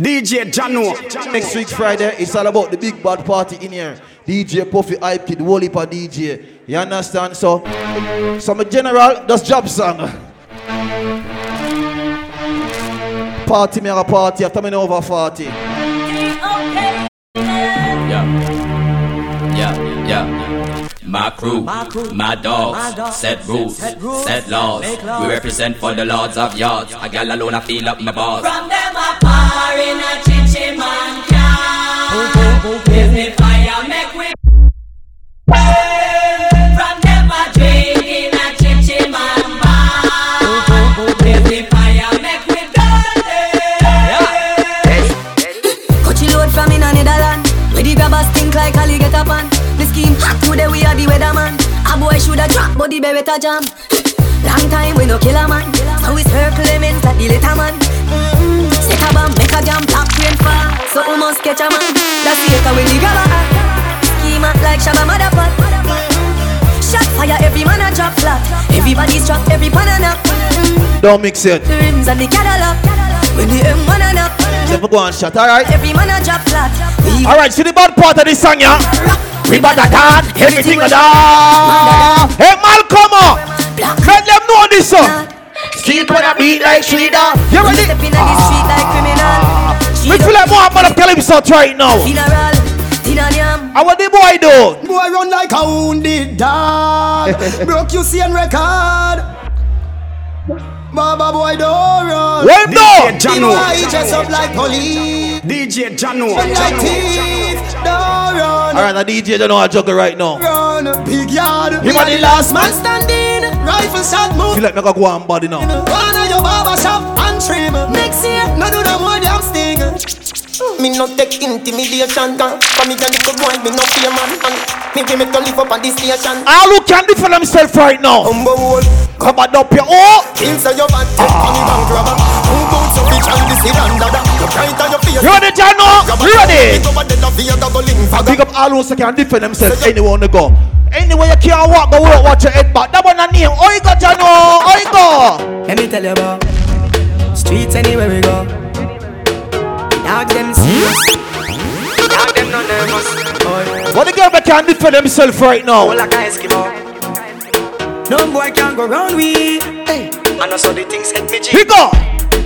DJ Jono. Next week Friday, it's all about the big bad party in here. DJ Puffy, Hypekid, Wally pa DJ. You understand? So, so my general does job song. Party me a party after me over 40. Yeah. Yeah, yeah. My crew, my, dogs, set, rules, set, laws. We represent for the lords of yards. A gal alone, I feel up my balls. From them a par in a chichi man car. Give me fire, make we burn. From them a drink in a chichi man bar. Give me fire, make we burn. Coachy load from in a Netherland Where the grabbers stink like Ali get up on The scheme hot today we are the weatherman. A boy shoulda drop but the beretta jam. Long time we no kill a man. So we circle them in like the little man. Mm-hmm. Set a bomb, make a jam, top rain fall So we must catch a man. That's the echo when the grabber act Scheme act like Shabba Motherfuck mm-hmm. Shot fire, every man a drop flat. Everybody's drop, every pan a knock mm-hmm. Don't mix it. The rims and the Cadillac When the M1 a knock Never go and shot, alright? Every man a drop flat. Alright, see the bad part of this song, yeah? We better done, everything a done. Hey, Malcolm, uh, let them know this song. Still gonna beat like Shrida. You ready? Step in the street like criminal. Me feel like Muhammad tell him something right now. Funeral, dinner yam. The boy do? Boy run like a wounded dog. Broke you see and record. Baba boy don't run. Well DJ done. Jono. He dress up like police. DJ Jono. Like thief. Don't run. Alright, the DJ don't know how juggle right now. Run. Big yard. Him are the last man. standing. Rifle shot move. Feel like me go go on body now. One of your barber shop and trim. Me no take intimidation can For me a little boy, me no fear man and Me give me to live up on the station ah, All who can defend themselves right now. Humble hole Come on up here. Oh! Kill say you bad take ah. money bank robber Who boots up each and this and dada You bright on your face You ready, Jono? You ready? Go back then the fear go link I fagger pick up all who can defend themselves anywhere on the go. Anywhere you can't walk, go walk, watch your head back. That one a name. Oh, you got Jono. Oh, you go. Let me tell you about streets anywhere we go. Dog them serious. Hmm? Dog them no nervous. Boy, What the girl that can defend themselves right now? all like a Eskimo. No boy can go round we. Hey, I know so the things hit me He cheek. go.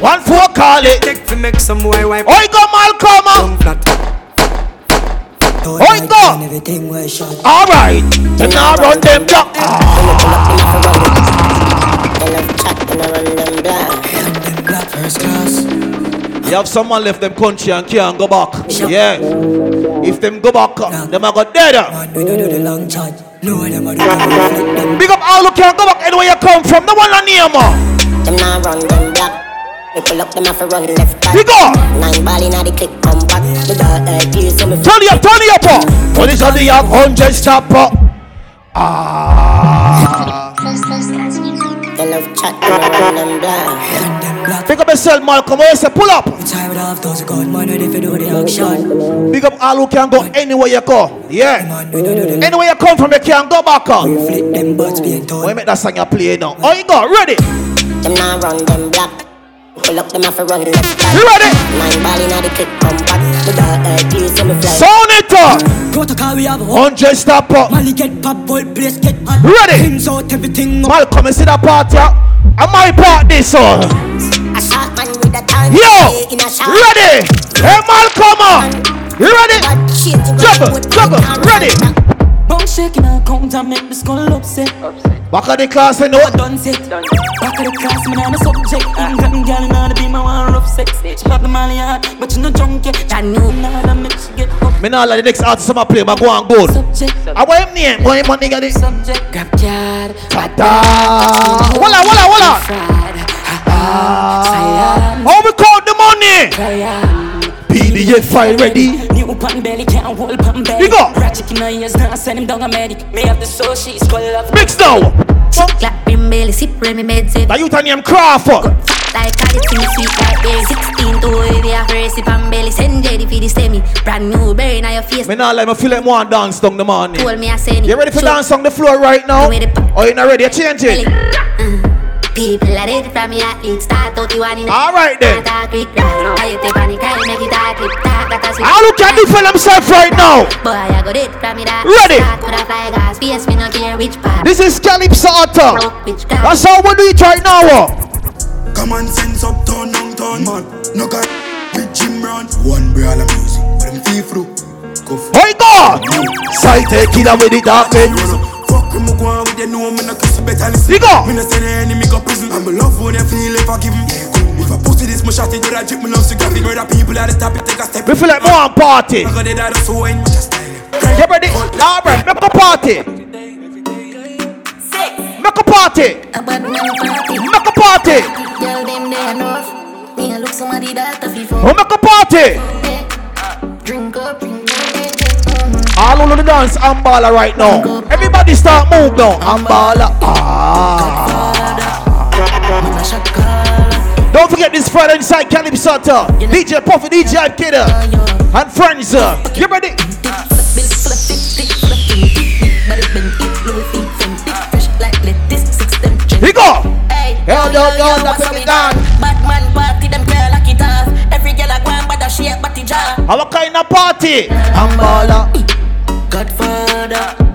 One four call it. Take to make some boy wipe Oh, you go Malcolm. down flat. Oh, you go. everything was shot. All right. Then now run them down. Black first class. You have someone left them country and can't go back. Yeah. If them go back, them are go dead. Man, we don't do the long chat. No, them a do the them. Big up all who can't go back anywhere you come from. No one a name. man. Them now run them black Me pull up them off a run left back He go. Nine ball inna the click come back Me got head clear so me Turn it up, turn it up. uh. When it's on the up, hundred stop up. Ah. They love chat me run them black And them. Big up yourself, Malcolm. Where you say pull up? Tired of those good man when if you do the action. Big up all who can go anywhere you go. Yeah. Man, we don't do Anywhere you come from, you can't go back. uh. Flip them butts being told. you make that song you play now. Oh, you go. Ready? Them now run them black pull up them off a run left back You ready? Nine ball inna the click come back Me got head clear so me fly Sound it up. Protocol we have. Hundred stop up. Mali get pop, boy, place get hot. Ready? Things out, everything up. Malcolm, you see that part here? I my part this one. Yo, in a shot ready? Hey, Malcolm, you ready? But change Juggle, with juggle, one ready? Bone shaking and count and make the skull upset. Back of the class, you know. What done set. Back of the class, man, I'm a subject. England girl, in order to be my one rough sex. She pop the money hard, but you no junkie. I know now that make she get up. Me now like the next artist I'ma play, my go on good. Subject, I want him name, want him money got it. subject. Grab card, Ta-da. Walla, walla, walla. fried. How we call the money? PDA file ready. New pan belly can't hold pan belly. You go. Rat chicken in ears now send him down a medic. Me have the soul she's of. Mix now. Clap him belly, sip Remy meds it. Now you turn him Crawford. Like the things sweet like this. 16 to heavy, a sip and belly. Send Jerry for the semi. Brand new berry now your face. Me now like me feel like more dance down the morning. Told me I send it. You ready for dance on the floor right now? Or oh, you not ready? You change it. People are dead from me at least Start out you want in Alright then I look at the for himself right now Ready This is Calypso Hut. That's how we do it right now Come on sense up turn down turn man No got with Jim Brown One brawl of music But them feel through Go for it go Sight take it away the dark end. Fuck him, go on with you know me no kiss better listen. You go. Me no send the enemy go prison. I'm love when you feel if I give him. Yeah, cool. If I pussy this, my shot it, do that drip, me love to grab it. Murder people at the top, it take a step. We feel like more on party. I got it out of so in, just style. Get ready. All right, make a party. Make a party. A bad man party. Make a party. Girl, them they enough. Me a look somebody that a feel Oh, make a party. Drink up, drink up. All over the dance, Ambala right now. Everybody start move now. I'm baller. Ah. Don't forget this Friday inside Cannabis Center. DJ Puffy, DJ Kidder, uh, and friends. Uh. Get ready? He go. Hell yo yo, nothing done. Bad man party, them girl like it off. Every girl I go and bad a shake, but it jar. Our kind of party. I'm baller. Godfather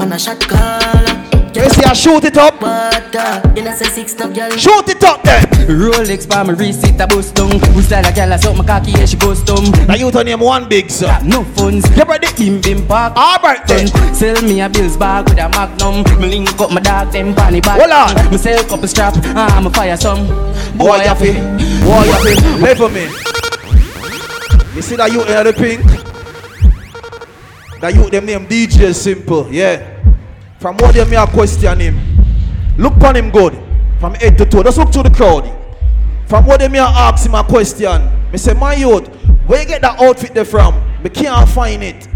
man a shot caller. You see, I shoot it up. Butter, you know say six no girl. Shoot it up then. Rolex pa me wrist it a bust down Who style a gal a suck my cocky yeah she goes dumb Now you turn name one big sir. Got No funds Get ready. Bim bim park All right then. Sell me a bills bag with a magnum Me link up my dog them panny bag Hold on. Me sell couple strap ah, I'm a fire some Boy, you fi. Boy, you fi. Play for me. You see that you hear the pink? That you them name DJ Simple, yeah. From what them me a question him. Look on him good. From head to toe. Just look to the crowd. From what them me a ask him a question. Me say, my youth, where you get that outfit there from? Me can't find it.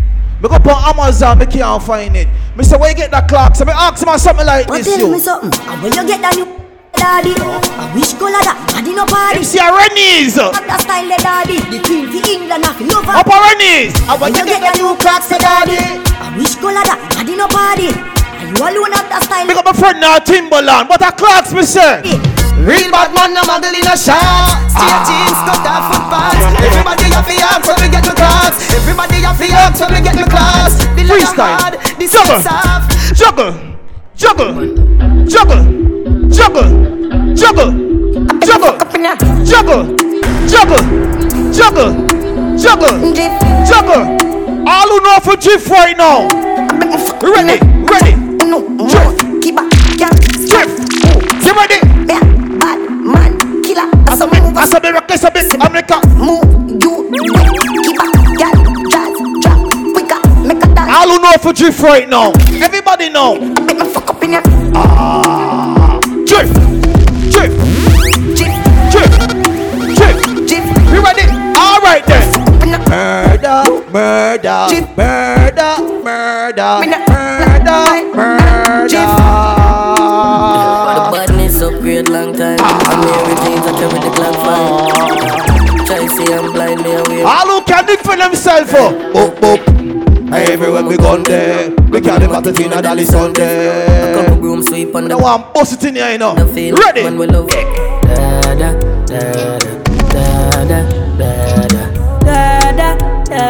Me go on Amazon, me can't find it. Me say, where you get that clock? So me ask him something like But this, tell me something. And when you get that daddy, I wish color that. I did no party. Him see a Rennies. Not that style, the daddy. The queen for England, I feel love her. Up a Rennies. And When you get that new clocks, the eh, daddy. I wish color that. I did no party. And you alone have that style. Pick up my friend now, Timberland. What a clocks, me say. Real bad man, no muggle in a shot. Straight jeans, cut off foot pads. Everybody have to ask when we get to class. Everybody have to ask when we get to class. The Freestyle. hard, the Juggle. sets off. Juggle. Juggle. Juggle juggle, juggle, juggle, juggle, juggle, juggle, juggle, juggle. All who know for Jiff right now. Ready, ready. Jiff. You ready? Bad man, killer. As a move, as a move, as a move, America. Move, do, keep up, girl, jazz, drop, quicker, make a. All who know for Jiff right now. Everybody know. Fuck up in. Ah. Drift. Drift. jeep, Drift. Drift. jeep, You ready? All right then. in the Murder, murder, Jeep. murder, murder, Me na- murder, Jeep. murder. badness upgrade long time. Ah. I'm everything I carry the clock fine. Ah. Try say I'm blind, me away. All who can defend themselves for up, up. Everywhere we gone there, we carry back the thing a dolly Sunday. Couple broom sweep on the Now I'm bust it in here, you know. Ready? Man, we love. Da da da da da da da da da da da.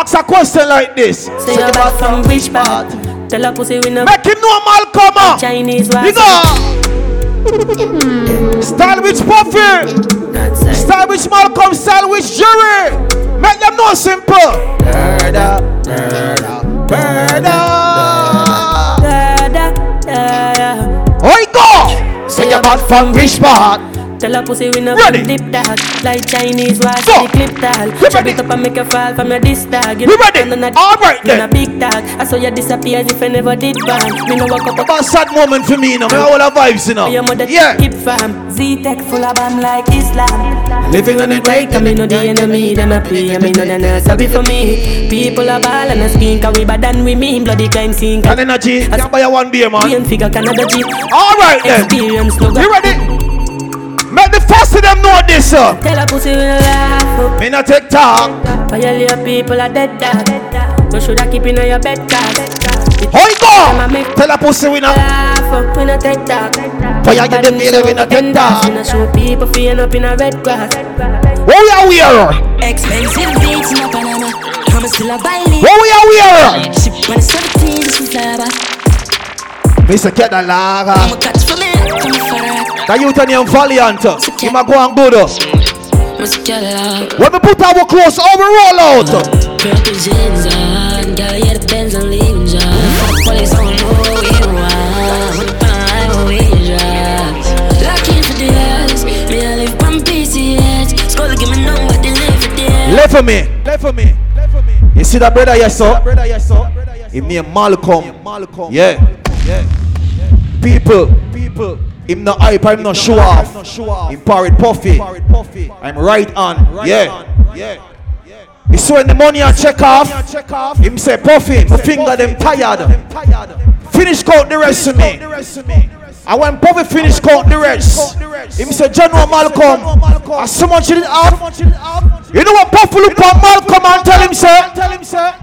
Ask a question like this. Say you're back from which part? Tell a pussy we no Make him know Malcolm. ah. Chinese You was. go. Style which Puffy. That's. Style which Malcolm. Style which Jerry. Make them know simple. Murder, murder, murder. Da da Dada. Dada. Dada. Oiko! Say you're not? Tell a pussy we no Ready. dip dog Like Chinese Go. the clip We Chop it up and make a fall from your disc dog You We ready. I'm not- All right then. a big dog I saw you disappear as if I never did ban Me no walk up a sad moment for me, know. Me all the vibes, you know. your mother Yeah. keep fam Z-Tech full of bam like Islam Living on the Break and me know the enemy Them a play and me know they not sorry for me People a ball and a skin Cause we bad than we mean Bloody crime scene And energy. Can't buy a one beer, man. Green figure Canada Jeep All right then. Experience no You ready? Make the first of them know this, sir. Tell a pussy we no laugh up Me not take talk. Violate people are dead dog You shoulda keep in your bed dog How you go? Tell a pussy we not. Laugh, we no take talk. For you get the feeling we not take talk. We no show people feeling up in a red grass. What we are wearing? Expensive beats in a Panama. I'm still a buy What we are wearing? Ship on the 17, this is lava. Mr. Kedda Lara. I'm a catch for me, from the That you turn him valiant. Might go and good. When we put our clothes over roll out. Purple jeans on, girl, yeah, the Benz and leaving job. Police don't know what we want. What the time what we drive. Lucky for the me I live from PCH. Skull give me number, they live for the. Left for me. Left for me. You see that brother, yes, sir? Him name Malcolm. Yeah. Yeah. People. People. Him no hype, I'm not show off. Him parrot puffy. I'm right on. Yeah. Yeah. You see when the money I check off, him say puffy, my finger them tired. Finish count the rest of me. And when Puffy finish count the rest, him say General Malcolm, as so much it up. You know what Puffy look at Malcolm and tell him sir? Tell him sir.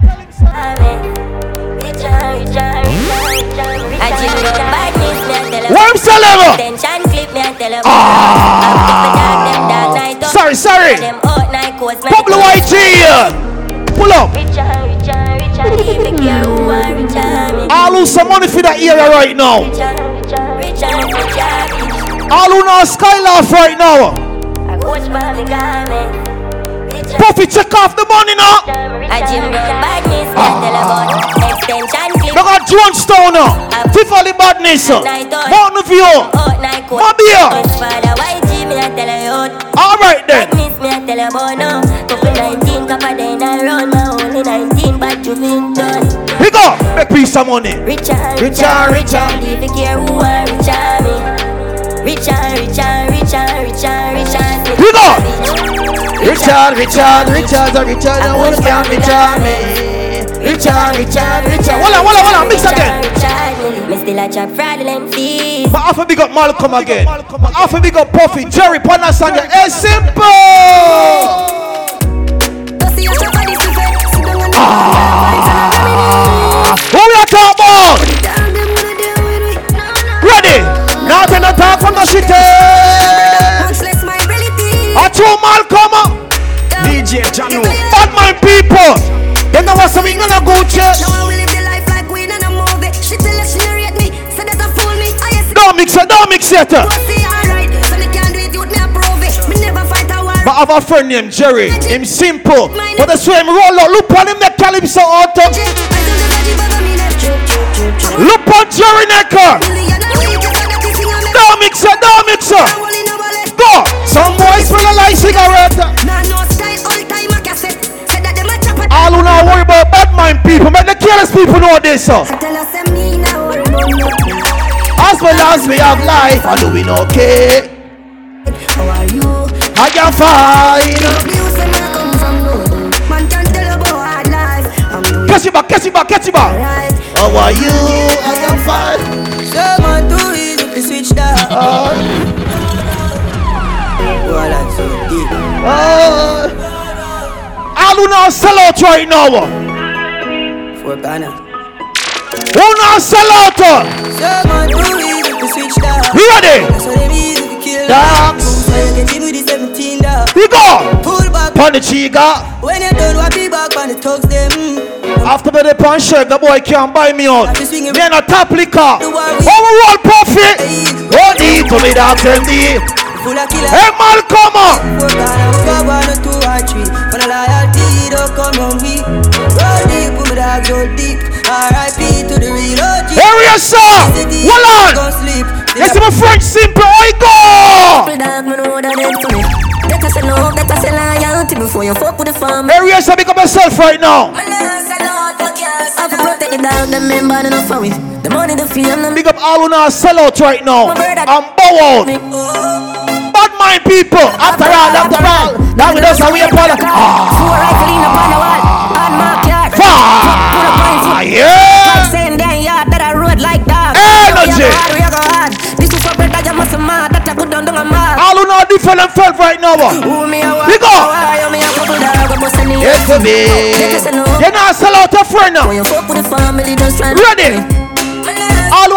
Him level? Ah. Sorry, sorry. Pablo YG. Pull up. I'll lose some money for that area right now. I'll lose Skylaugh right now. Puffy, check off the money now. Look at John Stoner. Tivoli Badness. Mountain View. Mabia. Alright then. We go. Make piece of money. Richard, Richard, Richard. Leave it here, who are Richard me? Richard, Richard, Richard, Richard, Richard. We go. Richard, Richard, Richard, Richard, I wanna count Richard me. Richard, Richard, Richard. Walla, walla, walla, mix again. Me still a chop fraudulent fees. But half a big up Malcolm again. Half a big up Puffy, Jerry, Panasanya. It's simple. Ah. Who we are talking about? Ready? Now to the talk from the city. I told Malcolm. DJ Jono. Bad mind people. You know what something gonna go church. Don't mix it, don't mix it. But I have a friend named Jerry. Him simple. But that's why him roll out. Look on him, the Calypso Hut. Look on Jerry Necker. Don't mix it, don't mix it. Go. Some boys smell like cigarette. Mind people, make the careless people know this. So. As well as we have life, and doing okay. How are you? I can fine. Catch it back, catch it back, catch it back. How are you? I am fine. Someone too easy to switch down. Well, that's so deep. Uh, all who not sell out right now. For Ghana. Who not sell out? Someone too to switch down. You ready? So them easy to kill Dogs. So you get in with the 17 dog. We go. Pull back. Pon the chiga. When you done, what be back on the thugs them. After the pan shirt, the boy can't buy me out. Me and a top liquor. Overall profit. What need to be dogs and the Full of killer. Hey Malcolm. For Ghana, we go one two or three. For the loyalty, don't come on me. Roll deep, with roll deep. R.I.P. to the real OG. Area sir. Hold on. Go sleep. Yes, my French simple. I go. Better say love, better say loyalty before you fuck with the farm. Area sir, pick up yourself right now. Have to protect the dog, them men bad enough for we. The money, the fame, them Big up all who now sell out right now. I'm bow out. Bad mind people. After all, after all. Now we just how we upon it. Four rifle in upon the wall. On mark yard. Put a Ah, yeah. Like saying yard that I road like dog. Energy. We are hard, we are go hard. This is for you must mad. That I down a mad. All who now different themselves right now. We go. Why me a couple dog, but was sending It could be. Better say. You not sell out a friend now. When you fuck with the family, just try Ready?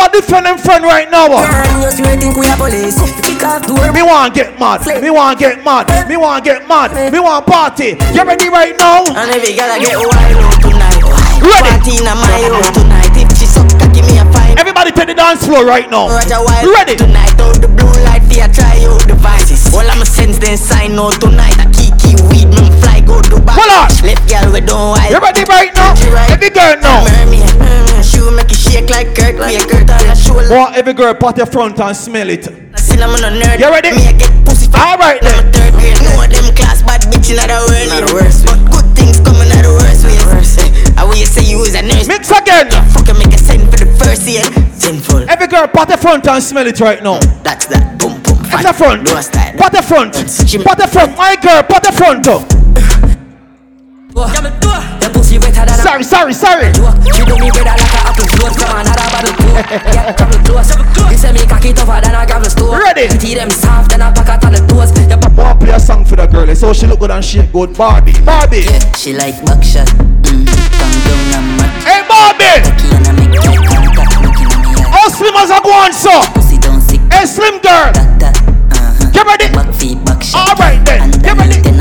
Are different friend right now. uh. You think we are police Kick off door Me want get mad. Me want to get mad. Me want to get mad. Me want to party. You ready right now? And every girl I get wild tonight. Ready? Party in my house tonight. If she suck, give me a fine. Everybody take the dance floor right now. Ready? tonight. Out the blue light, they try out devices. All I'm sense then sign out tonight. A kiki weed, me fly go Dubai. Hold on. Left girl we don't. You ready right now? Every girl now. Mermaid, mm, make it shake like Kirk. Me a Kirk on the shoulder. Want every girl pat your front and smell it. Cinnamon a nerd. You ready? Me a get pussy for All right I'm a then. third grade. Know them class bad bitch in the world. Not the worst But good things coming out the worst ways. I will you say you was a nurse. Mix again. Yeah, fucking make a send for the first year. Sinful. Every girl pat the front and smell it right now. That's that. Boom boom. Pat the front. Do a style. Pat the front. Pat the front. My girl, pat the front. Sorry, sorry, sorry. You do me better like a apple float Come on, another bottle too Yeah, come close You say me cocky tougher than a gravel store Ready? Titty them soft than a packet on the toes Your pop Want play a song for the girl. So she look good and she good. Barbie. Barbie. Yeah, She like buckshot. Mm. Come down and mad. Hey, Barbie. Cocky and I make eye contact. Looking at me eye. How slim as I go on, so? Don't sick. Hey, slim girl. That that. Uh-huh. Get ready. Back feet, back shot. All right then. And Get ready.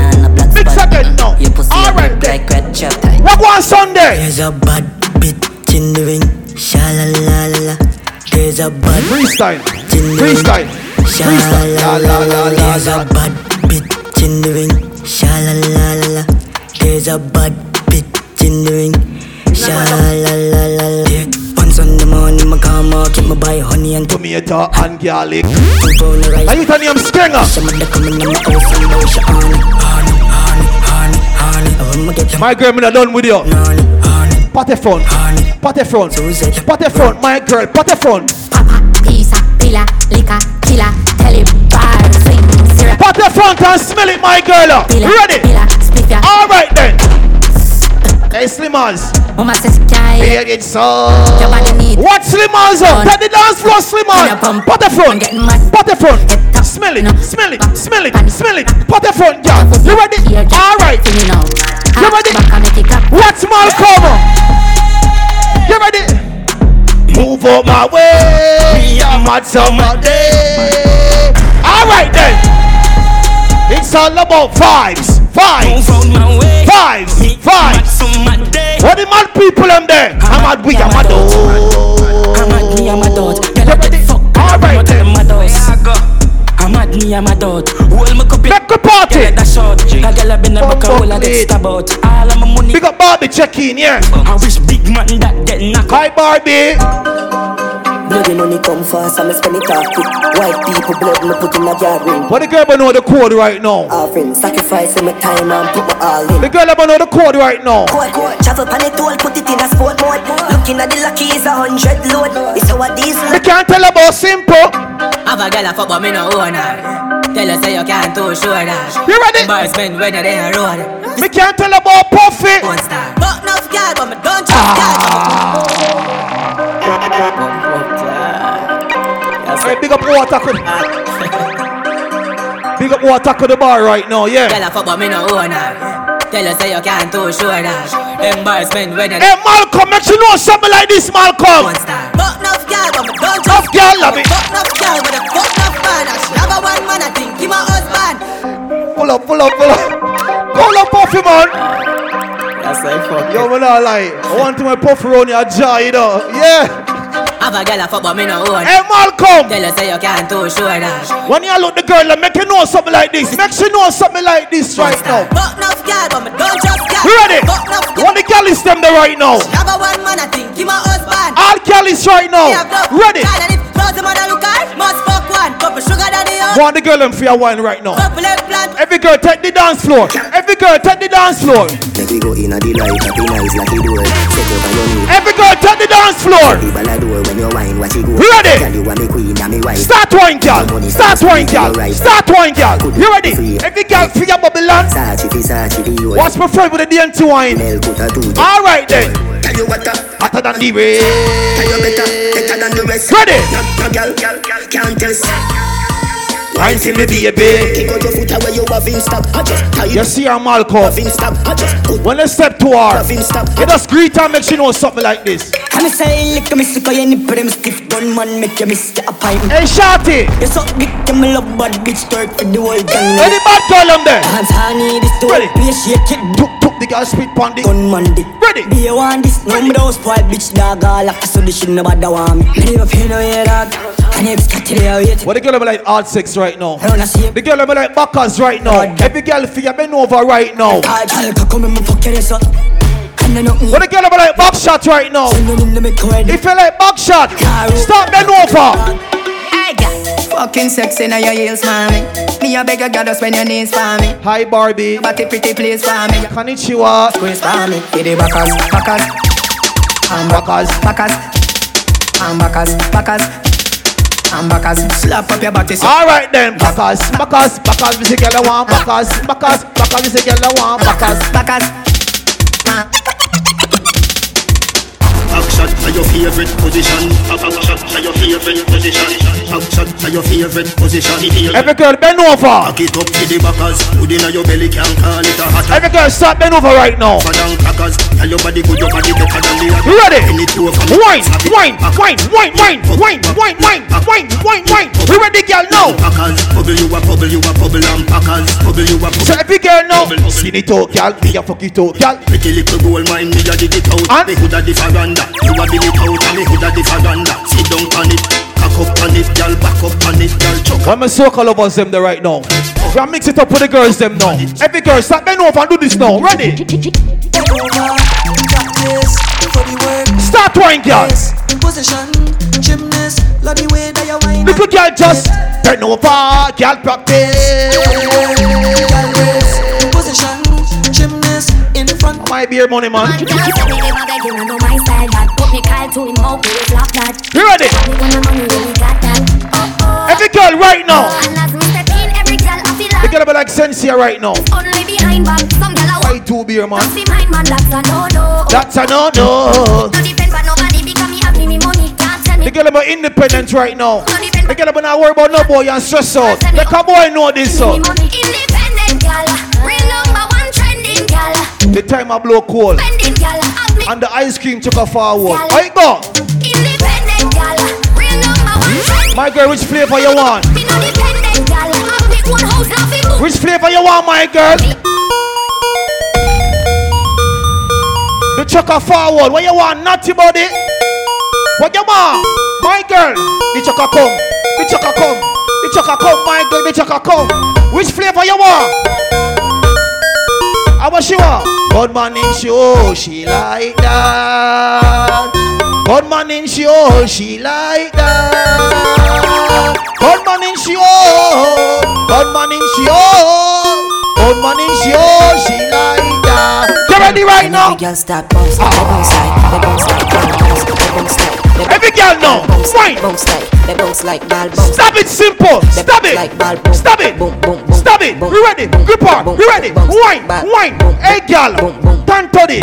Then on a black Mix spot. again now. Your pussy All right then. like red chop. What on Sunday? There's a bad bitch in the ring. Sha la la la la. There's a bad Freestyle. in the ring. Freestyle. Sha la la la la. There's a bad bitch in the ring. Sha la la la la. There's a bad bitch in the ring. Sha la la la la. On Sunday morning, my car market, my buy honey and Tomato and garlic. two pound rice. Are you telling him Springer? Some of the coming in my house and now she on it. My girl, me not done with you. honey, honey, Pat the front. honey. The front. So is it? Pat the front. My girl, pat the front. Papa, pizza, pilla, liquor, killer Tell it, bar, sing, syrup Pat the front and smell it, my girl. Pilla, Ready? pilla, split ya All right then. Hey, Slimmers. Mama says, can't Hear it so. Your body need What Slimmers? up? Take the dance floor, Slimmers. you pump, Pat the front. getting the front. Get up, Smell it. no. Smell it. Smell it. Smell it. pan. Pat the front, girl. You ready? Here, just All right. feel me now You Hot ready? Back and make it clap What's Malcolm? You ready? Move up my way. I'm mad summer day. All right then. It's all about vibes. Vibes. Vibes. Vibes. What the mad people them there? I'm mad we, I'm mad oh. I'm at me, I'm a dot Tell You her ready? get fuck All right Tell then. her my dose I'm me, I'm a dot Hold my cup Make a party. Get that shot A girl a been a Bump back a hole up I get late. stab out All of my money Big up Barbie check in, yeah. I wish big man that get knocked Hi Barbie. Bloody money come fast, I'ma spend it off quick. White people blood, me put in a yard ring. What the girl but know the code right now? Offering, sacrificing my time and put my all in. The girl but know the code right now. Code, code, travel pan it all, put it in a sport mode. Looking at the lucky is a hundred load. It's how our diesel. Me can't tell about simple. Have a girl a fuck but me no own her Tell her say you can't too sure that You ready? Bars spend when you're there road Me can't tell about Puffy. One star Big up water to the bar right now, yeah. Girl a fuck but me no own her Tell her say you can't too sure that Them bars spend when you're Hey Malcolm, make you know something like this, Malcolm. One star But enough girl but me don't Enough trust girl, love it. But enough girl with a fuck enough man And she have a one man I think he my husband Pull up, pull up, pull up. Pull up, Puffy, man. That's like fuck Yo, man, I like. I want to my Puffy around your jaw, you know. Yeah. Have a girl a fuck but me no own Hey, Malcolm. Tell her say you can't too sure that When you look the girl, like, make you know something like this. Make you know something like this right now. But enough girl but me don't trust girl You ready? But enough girl What the girl is them there right now? Have a one man I think he my husband All girl is right now. Me have no Ready? And if close the mother look hard Must fuck one Couple sugar daddy out Want the girl them for your wine right now. Every girl take the dance floor. Every girl take the dance floor. Make we go in a the light, happy nice like you do it. Set up on your. Every girl take the dance floor. The ballador when you wine, watch it go. Ready? Tell you I'm me queen, I'm me wife. Start wine, girl. Start wine, girl. Start wine, girl. You ready? Every girl for your bubble land. Sachi fi sachi fi yours. What's my friend with the DNT wine? Mel put a two. All right then. Tell you what, uh, Hotter than the rain. tell you better, better than the rest. Ready? No, no girl, girl, girl can't test. Wine for me, baby. Kick out your foot away, you have in stock. I just tie You see her, Malcolm. Have in stock. I just put. When they step to her, Have in stock. you just greet her, make she know something like this. I'm say lick me sick of your nipple them stiff gun man make you miss your appointment. Hey, shorty. You suck dick to me love bad bitch twerk for the whole gang. Any bad girl them there? Hands honey this to Ready? me shake it. Took, took the girl spit pon the Gun man dick. Ready? Be you want this? No me don't spoil bitch dog all like so the shit nobody want me. Me never no yeah dog. And it's got to the wait. What the girl be like hard sex right now? I wanna see The girl be like backers right now. Every girl feel you bend over right now. Hard girl come in my fuck your ass up. And then nothing. What the girl be like back shot right now? Send them in the make head. If you like back shot, stop bend over. I got Fucking sexy now your heels, mommy. Me a beg you, girl, just when your knees for me. Hi Barbie. Body pretty please for me. Konnichiwa. Squeeze for me. Hit the backers, backers. And backers, backers. And backers, backers. And backers. Slap up your body so. All right then, backers, backers, backers. We say girl I want backers, backers, backers. We say girl I want backers. Backers. Back to your favorite position. Back shot to your favorite position. Back shot to your favorite position. Every girl bend over. Back it up to the backers. Put in your belly, can't call it a hot. Every girl stop bend over right now. Crackers. Tell your body good, your body better than the other. Ready? Wine, wine, wine, wine, wine, wine, wine, wine, wine, wine, wine. We ready, girl now. Packers, bubble you a bubble, you a bubble and packers, bubble you a bubble. So every girl now, skin it out, girl. Me a fuck it out, girl. Pretty little gold mine, me a dig it out. Me hood a the veranda, you a dig it out, and me hood a the veranda. Sit down on it, cock up on it, girl, back up on it, girl, chuck When my circle lovers them there right now. We are mix it up with the girls them now. Every girl stop bend over and do this now. Ready? Start wine, girl. Position. Little girl just bend over, girl practice. Position, gymnast, in front my beer money, man. You ready? Every girl right now. The girl be like Sensia right now. Only behind back, some two beer, man. That's a no no. That's a no no. The girl about independent right now. The girl about not worry about no boy and stress out. The cowboy know this, so. The time I blow cold spending girl, have me and the ice cream took a forward. I go. independent girl, real number one. My girl, which flavor you want? Me no dependent girl, have me one house, have me book. Which flavor you want, my girl? The chucker forward. What you want, naughty body? What you want? My girl. The chucker come. The chucker come. The chucker come, my girl. The chucker come. Which flavor you want? How much she want? Good man in show, she like that. Good man in show, she like that. Good man in show, good man in show, good man in show, she like that. You ready right now? Girl, stop bounce, bounce bounce like, they bounce, bounce like, they Every girl now, bounce wine. like, bounce like, they bounce like ball bounce. Stop it, simple. Stop it. like ball bounce. Stop it. Boom, boom, boom. Stop it. boom, We ready? Grip boom, We ready? Wine, wine. Hey, girl. Turn to the.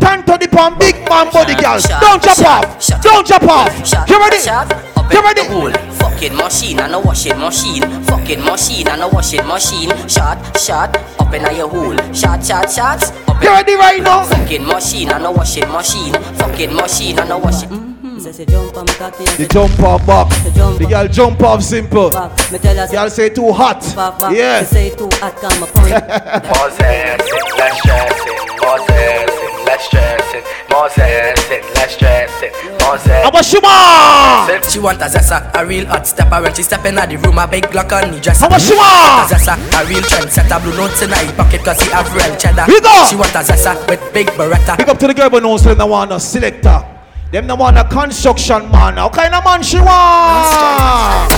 Turn to the palm, big man body, girl. Shot, Don't jump shot, off. shot, Don't jump off. Shot, You ready? shot, up You ready? the hole. Fucking machine and a washing machine. Fucking machine and a washing machine. Shot, shot, up in your hole. Shot, shot, shots. Up You ready right now? Fucking machine and a washing machine. Fucking machine and a washing. Say, say, jump on cocky, The jump off back. The girl jump off simple. back. Me tell her, Girl say too hot. back, back. Yeah. She say too hot, come my point. More zesting, less stressing. More zesting, less stressing. More zesting, less stressing. More zesting. How much she want? She want a zessa, a real hot stepper When she step in the room, a big Glock on the dresser How much she A want? zessa, a real trend setter Blue notes in her pocket cause he have real cheddar We. She want a zessa with big Beretta Big up to the girl but no so them no want a selector. Them no want a construction man. What kind of man she want?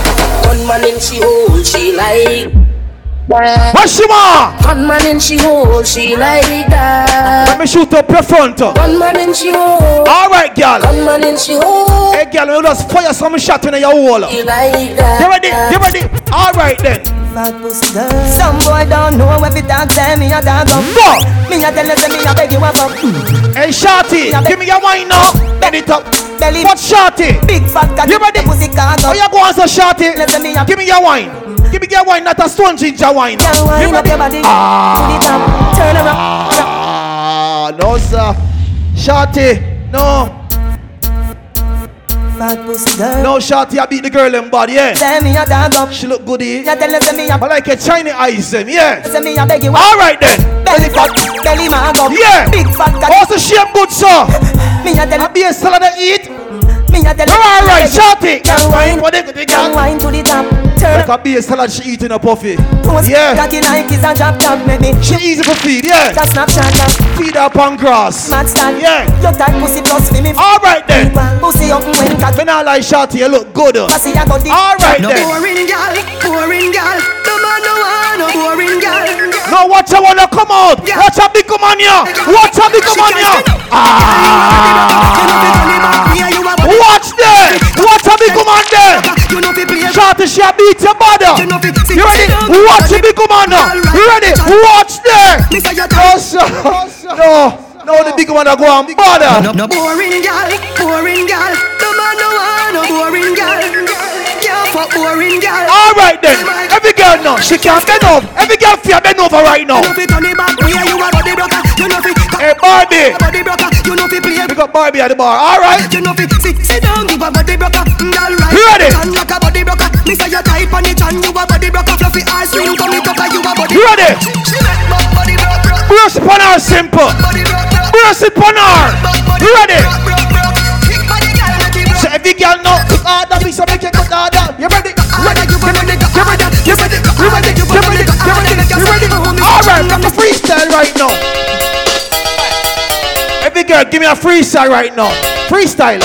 One man in she hole, she like. What she want? One man in she hole, she like that. Let me shoot up your front. One man in she hole. All right, girl. One man in she hole. Hey, girl, you just fire some shot in your hole. She like that. You ready? You ready? All right then. Fat pussy girl. Some boy don't know every dog tell me a dog up. Go. Me a tell you say me a beg you a fuck. Hey, shorty, give me your wine now. Bend it up. Belly What shorty? big fat cocky. You ready? Pussy cock Oh, you go on, so shorty. Listen me Give me your wine. Give me get wine, not a stone ginger wine. Girl, wind up your body top. Turn around. Ah, no sir. Shorty, no. Pussy girl. No, Shorty, I beat the girl in body, yeah. Say me a dog up. She look good, eh? You tell her say me a. I like her shiny eyes, them, yeah. Say me a beg you. All right then. Belly fat, belly mag up. Yeah. Big fat. Also, shape good, sir. Me a tell I be a salad to eat. Me a tell All right, Shorty. Girl, wine. What they the Girl, girl? wine to the top. Turn Like a be a salad she eating a puffy. Toast Yeah. Cocky like is a drop top, maybe. She easy for feed, yeah. Just snapshot that. Feed up on grass. Mad stand. Yeah. Your tight pussy plus for me. All right then. Pussy up when cat. Me not like Shorty, you look good. uh. Pussy a go deep. All right No then. boring gal, boring gal. No man no want no boring gal. No, watch I wanna come out. Watch a big man here. Watch big man here. Ah. Watch there. Watch a big man there. Shorty, she a beat your body. You ready? Watch a big man now. You ready? Watch there. No, sir. No. No, the big one that go on bother. No boring gal, boring gal. Can't boring gal. All right then. Every girl now, she can't bend over. Every girl fear bend over right now. You know fi turn it back, where you a body broker. You know fi Hey Barbie. body broker. You know fi play. We got Barbie at the bar. All right. You know fi sit sit down, give a body broker. Mm, girl right. You ready? Chan like a body broker. Me say you type on it, chan you a body broker. Fluffy ass ring, come it up, you a body. You ready? She make my body broke, broke. Bruce upon her simple. Body broke, broke. Bruce upon her. You ready? Girl. So every girl know good order, me so make. You I'm a freestyle right now. Every girl, give me a freestyle right now. Freestyler,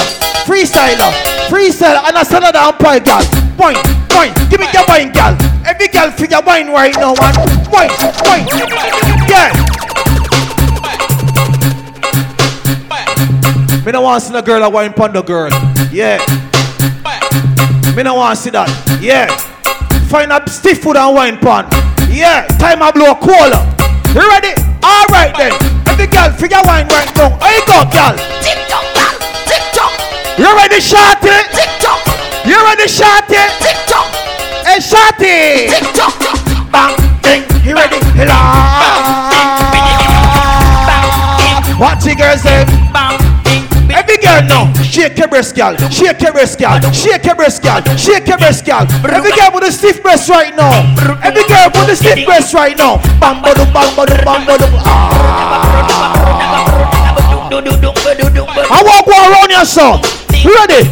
freestyler, freestyler, and I stand on the umpire, girl. Wine, wine, give me your wine, girl. Every girl figure wine right now, man. Wine, wine, yeah. Me no want to see no girl a wine pon the girl. Yeah. Me no want to see that. Yeah. Find a stiff food and wine pan. Yeah. Time I blow a cola. You ready? All right then. Every girl figure wine right now. You go, girl? Tick tock, girl. Tick tock. You ready, shorty? Tick tock. You ready, shorty? Tick tock. Hey, shorty. Tick tock. Bang, ding. You ready? La. What the girl say? Now, shake your breast, girl. Shake your breast, girl. Shake your breast, girl. Shake your breast, girl. Every girl with a stiff breast right now. Every girl with a stiff breast right now. Bam, ba, dum, bam, ba, dum, bam, ba, dum. Ah. I walk go around your son. Ready?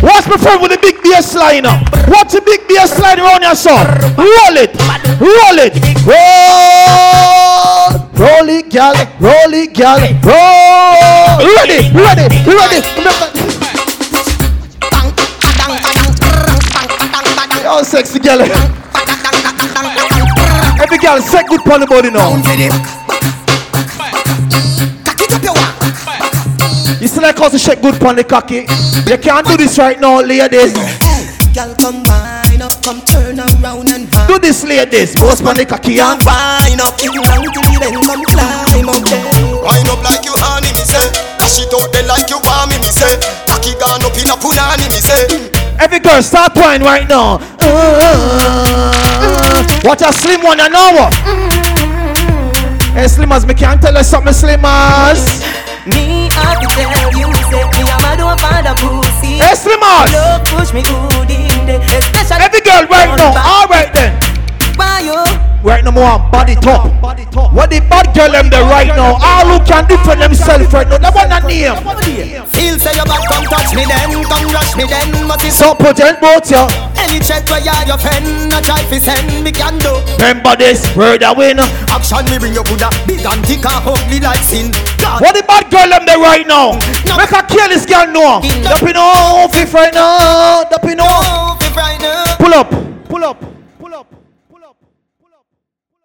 What's my friend with the big bass line? What's the big bass line around your son? Roll it, roll it, roll, roll it, gal, roll it, gal, roll. You ready? You ready? You ready? Yo, sexy girl. Every girl, set good pon the body now. You still like how to shake good pon the cocky? You can't do this right now, ladies. Girl, come wine up, come turn around and wine. Do this, ladies. Post pon the cocky and Wine up, keep it down till the come climb up there. Wind up like you honey, me say. Dash it out there like you want me, me say. Cocky gone up in a punani, me say. Every girl start wine right now. Mm-hmm. What a slim one, you know. what. Hey, Slimmers, me can't tell you something, Slimmers. Me have to tell you, say me a mad one for the pussy. Hey, Slimmers. Love push me good in there, especially. Every girl right now. All right then. Why you? Right now, more body top. What the bad girl them there right now? All who can defend themselves right now. That one a name. Feel say you back, come touch me then, come rush me then, but it's So potent both you. any check where you your friend, a try fi send me can do. Remember this word a win. Action me bring your Buddha, big and thick and ugly like sin. God, What the bad girl them there right now? Make her kill this girl now. Dumpy no, fi right now. Dumpy no. no, fi frighten. Pull up, pull up, pull up.